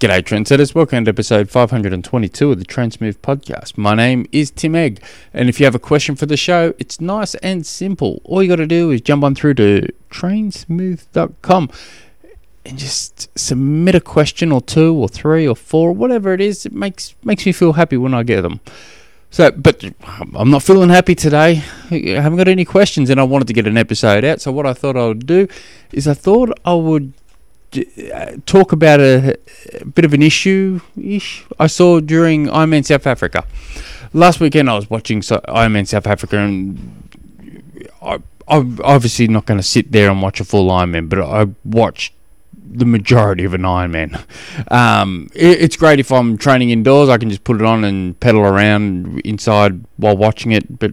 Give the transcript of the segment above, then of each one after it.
G'day, trendsetters. Welcome to episode 522 of the Trendsmooth podcast. My name is Tim Egg, and if you have a question for the show, it's nice and simple. All you got to do is jump on through to trainsmooth.com and just submit a question or two or three or four, whatever it is. It makes makes me feel happy when I get them. So, but I'm not feeling happy today. I haven't got any questions, and I wanted to get an episode out. So, what I thought I would do is I thought I would Uh, talk about a, a bit of an issue ish I saw during Ironman South Africa. Last weekend I was watching so- Ironman South Africa and I, I'm obviously not going to sit there and watch a full Ironman, but I watched the majority of an Ironman. Um, it, it's great if I'm training indoors. I can just put it on and pedal around inside while watching it. But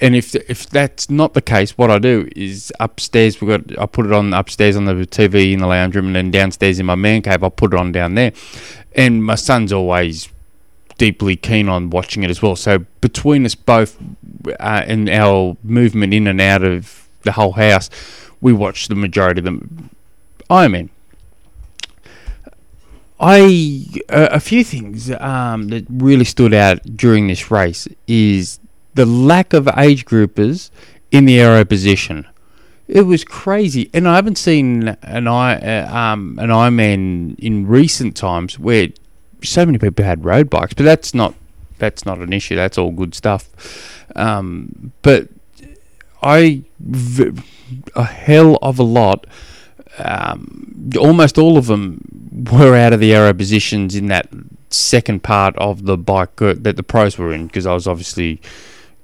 and if if that's not the case, what I do is upstairs. We got I put it on upstairs on the TV in the lounge room, and then downstairs in my man cave, I put it on down there. And my son's always deeply keen on watching it as well. So between us both uh, and our movement in and out of the whole house, we watch the majority of them. Ironman. I uh, a few things um, that really stood out during this race is the lack of age groupers in the aero position. It was crazy, and I haven't seen an I uh, um, an Ironman in recent times where so many people had road bikes, but that's not that's not an issue. That's all good stuff. Um, but I v- a hell of a lot um, almost all of them were out of the aero positions in that second part of the bike that the pros were in because I was obviously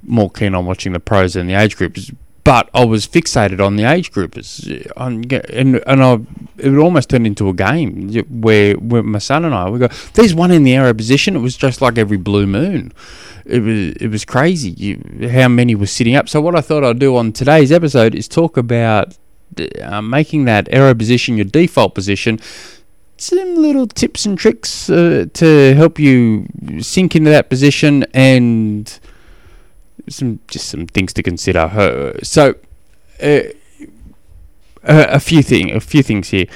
more keen on watching the pros than the age groups. But I was fixated on the age groupers, and and I, it almost turned into a game where, where my son and I we go. There's one in the aero position. It was just like every blue moon. It was it was crazy you, how many were sitting up. So what I thought I'd do on today's episode is talk about uh, making that aero position your default position. Some little tips and tricks uh, to help you sink into that position, and some just some things to consider. Uh, so, uh, a few thing, a few things here.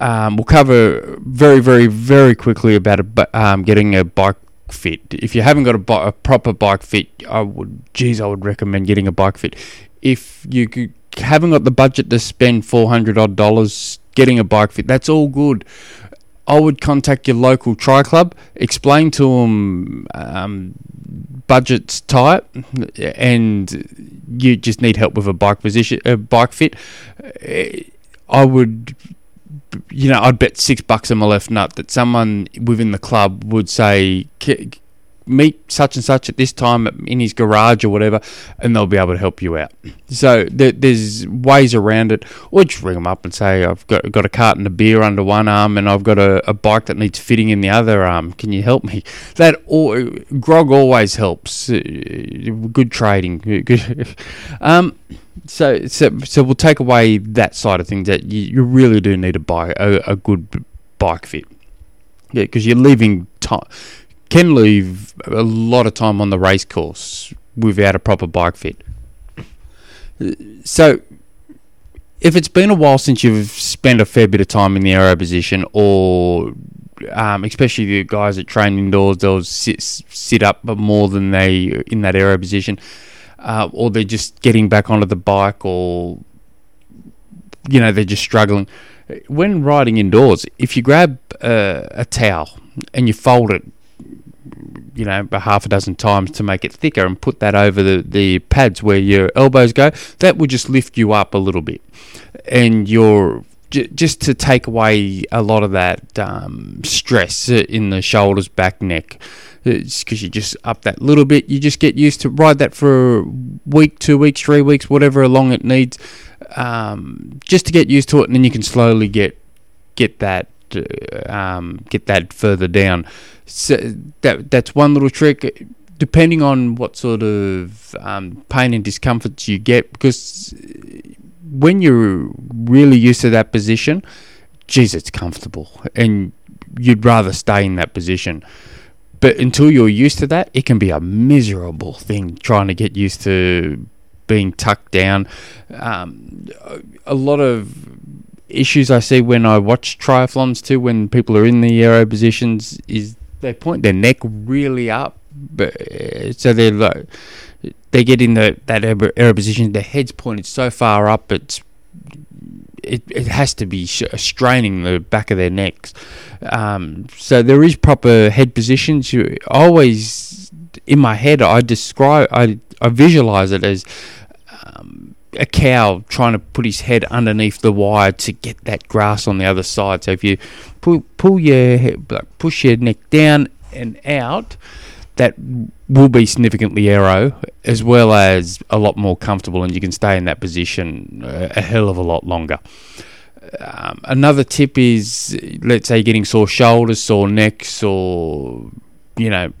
Um, we'll cover very, very, very quickly about a, um, getting a bike fit. If you haven't got a, bi- a, proper bike fit, I would, geez, I would recommend getting a bike fit. If you could haven't got the budget to spend four hundred odd dollars getting a bike fit, that's all good. I would contact your local tri club, explain to them um, budget's tight, and you just need help with a bike position, a bike fit. I would, you know, I'd bet six bucks on my left nut that someone within the club would say, meet such and such at this time in his garage or whatever, and they'll be able to help you out. So there, there's ways around it. Or just ring them up and say, I've got, got a carton of beer under one arm and I've got a, a bike that needs fitting in the other arm. Can you help me? That all, grog always helps. Uh, good trading. um, so, so, so we'll take away that side of things that you, you really do need to buy a, a good bike fit. Yeah, because you're leaving time can leave a lot of time on the race course without a proper bike fit. So, if it's been a while since you've spent a fair bit of time in the aero position, or um, especially the guys that train indoors, they'll sit, sit up more than they in that aero position, uh, or they're just getting back onto the bike, or you know they're just struggling. When riding indoors, if you grab uh, a towel and you fold it you know, a half a dozen times to make it thicker and put that over the, the pads where your elbows go, that will just lift you up a little bit. And you're just to take away a lot of that um, stress in the shoulders, back, neck. Because you just up that little bit, you just get used to ride that for a week, two weeks, three weeks, whatever long it needs, um, just to get used to it, and then you can slowly get get that um, get that further down. So that that's one little trick. Depending on what sort of um, pain and discomforts you get, because when you're really used to that position, geez, it's comfortable, and you'd rather stay in that position. But until you're used to that, it can be a miserable thing trying to get used to being tucked down. Um, a lot of issues I see when I watch triathlons too, when people are in the aero positions, is they point their neck really up, but uh, so they're like they get in the that aero position, their head's pointed so far up, it's it, it has to be sh- straining the back of their necks. Um, so there is proper head positions. You always in my head, I describe, I I visualize it as a cow trying to put his head underneath the wire to get that grass on the other side. So if you pull pull your head, push your neck down and out, that will be significantly aero as well as a lot more comfortable, and you can stay in that position a, a hell of a lot longer. Um, another tip is, let's say, getting sore shoulders, sore necks, or you know,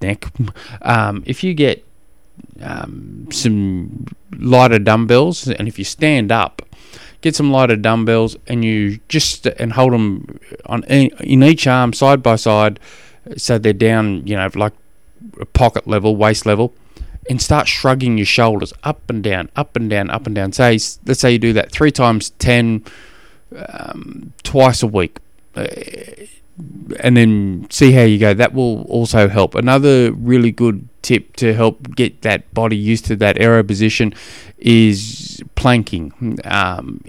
neck. Um, if you get um, some lighter dumbbells, and if you stand up, get some lighter dumbbells, and you just and hold them on in each arm side by side, so they're down, you know, like pocket level, waist level, and start shrugging your shoulders up and down, up and down, up and down. Say, let's say you do that three times ten, um, twice a week. Uh, and then see how you go. That will also help. Another really good tip to help get that body used to that aero position is planking. Um,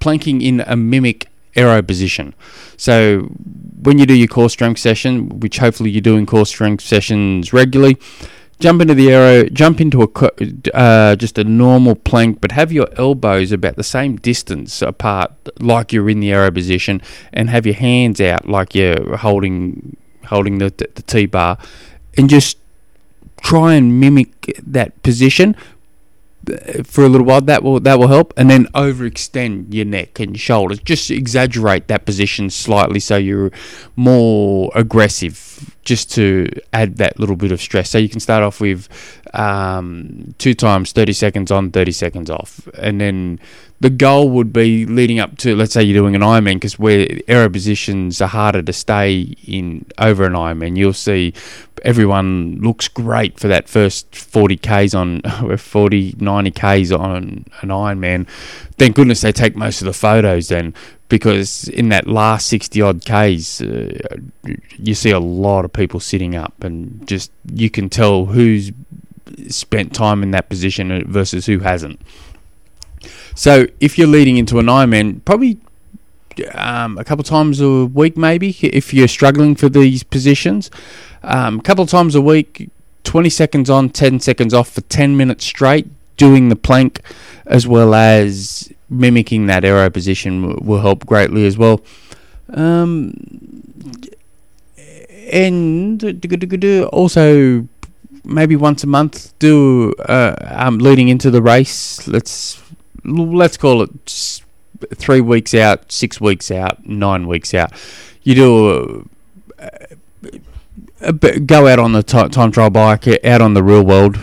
planking in a mimic aero position. So when you do your core strength session, which hopefully you're doing core strength sessions regularly, jump into the aero, jump into a uh, just a normal plank, but have your elbows about the same distance apart, like you're in the aero position, and have your hands out like you're holding holding the the T bar, and just try and mimic that position uh, for a little while. That will that will help, and then overextend your neck and shoulders. Just exaggerate that position slightly so you're more aggressive, just to add that little bit of stress. So you can start off with um, two times thirty seconds on, thirty seconds off, and then the goal would be leading up to let's say you're doing an Ironman because where aero positions are harder to stay in over an Ironman. You'll see everyone looks great for that first 40 Ks on 40, 90 Ks on an Ironman. Thank goodness they take most of the photos then because in that last 60 odd Ks, uh, you see a lot of people sitting up and just you can tell who's spent time in that position versus who hasn't. So if you're leading into an Ironman, probably um, a couple times a week, maybe if you're struggling for these positions, um, a couple times a week, 20 seconds on, 10 seconds off for 10 minutes straight, doing the plank as well as mimicking that aero position will help greatly as well. Um, and also maybe once a month do uh, um, leading into the race. Let's let's call it three weeks out, six weeks out, nine weeks out. You do a, go out on the t- time trial bike, out on the real world,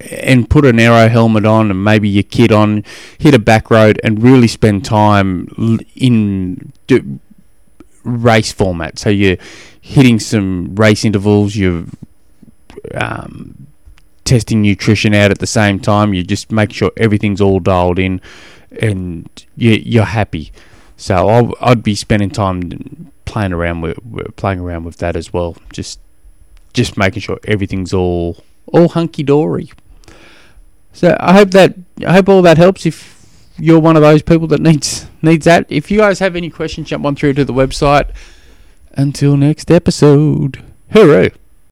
and put an aero helmet on, and maybe your kit on, hit a back road, and really spend time in d- race format. So you're hitting some race intervals, you're um, testing nutrition out at the same time. You just make sure everything's all dialed in, and you, are happy. So I'll, I'd be spending time playing around with playing around with that as well. Just just making sure everything's all all hunky dory. So I hope that I hope all that helps. If you're one of those people that needs needs that, if you guys have any questions, jump on through to the website. Until next episode, hooray!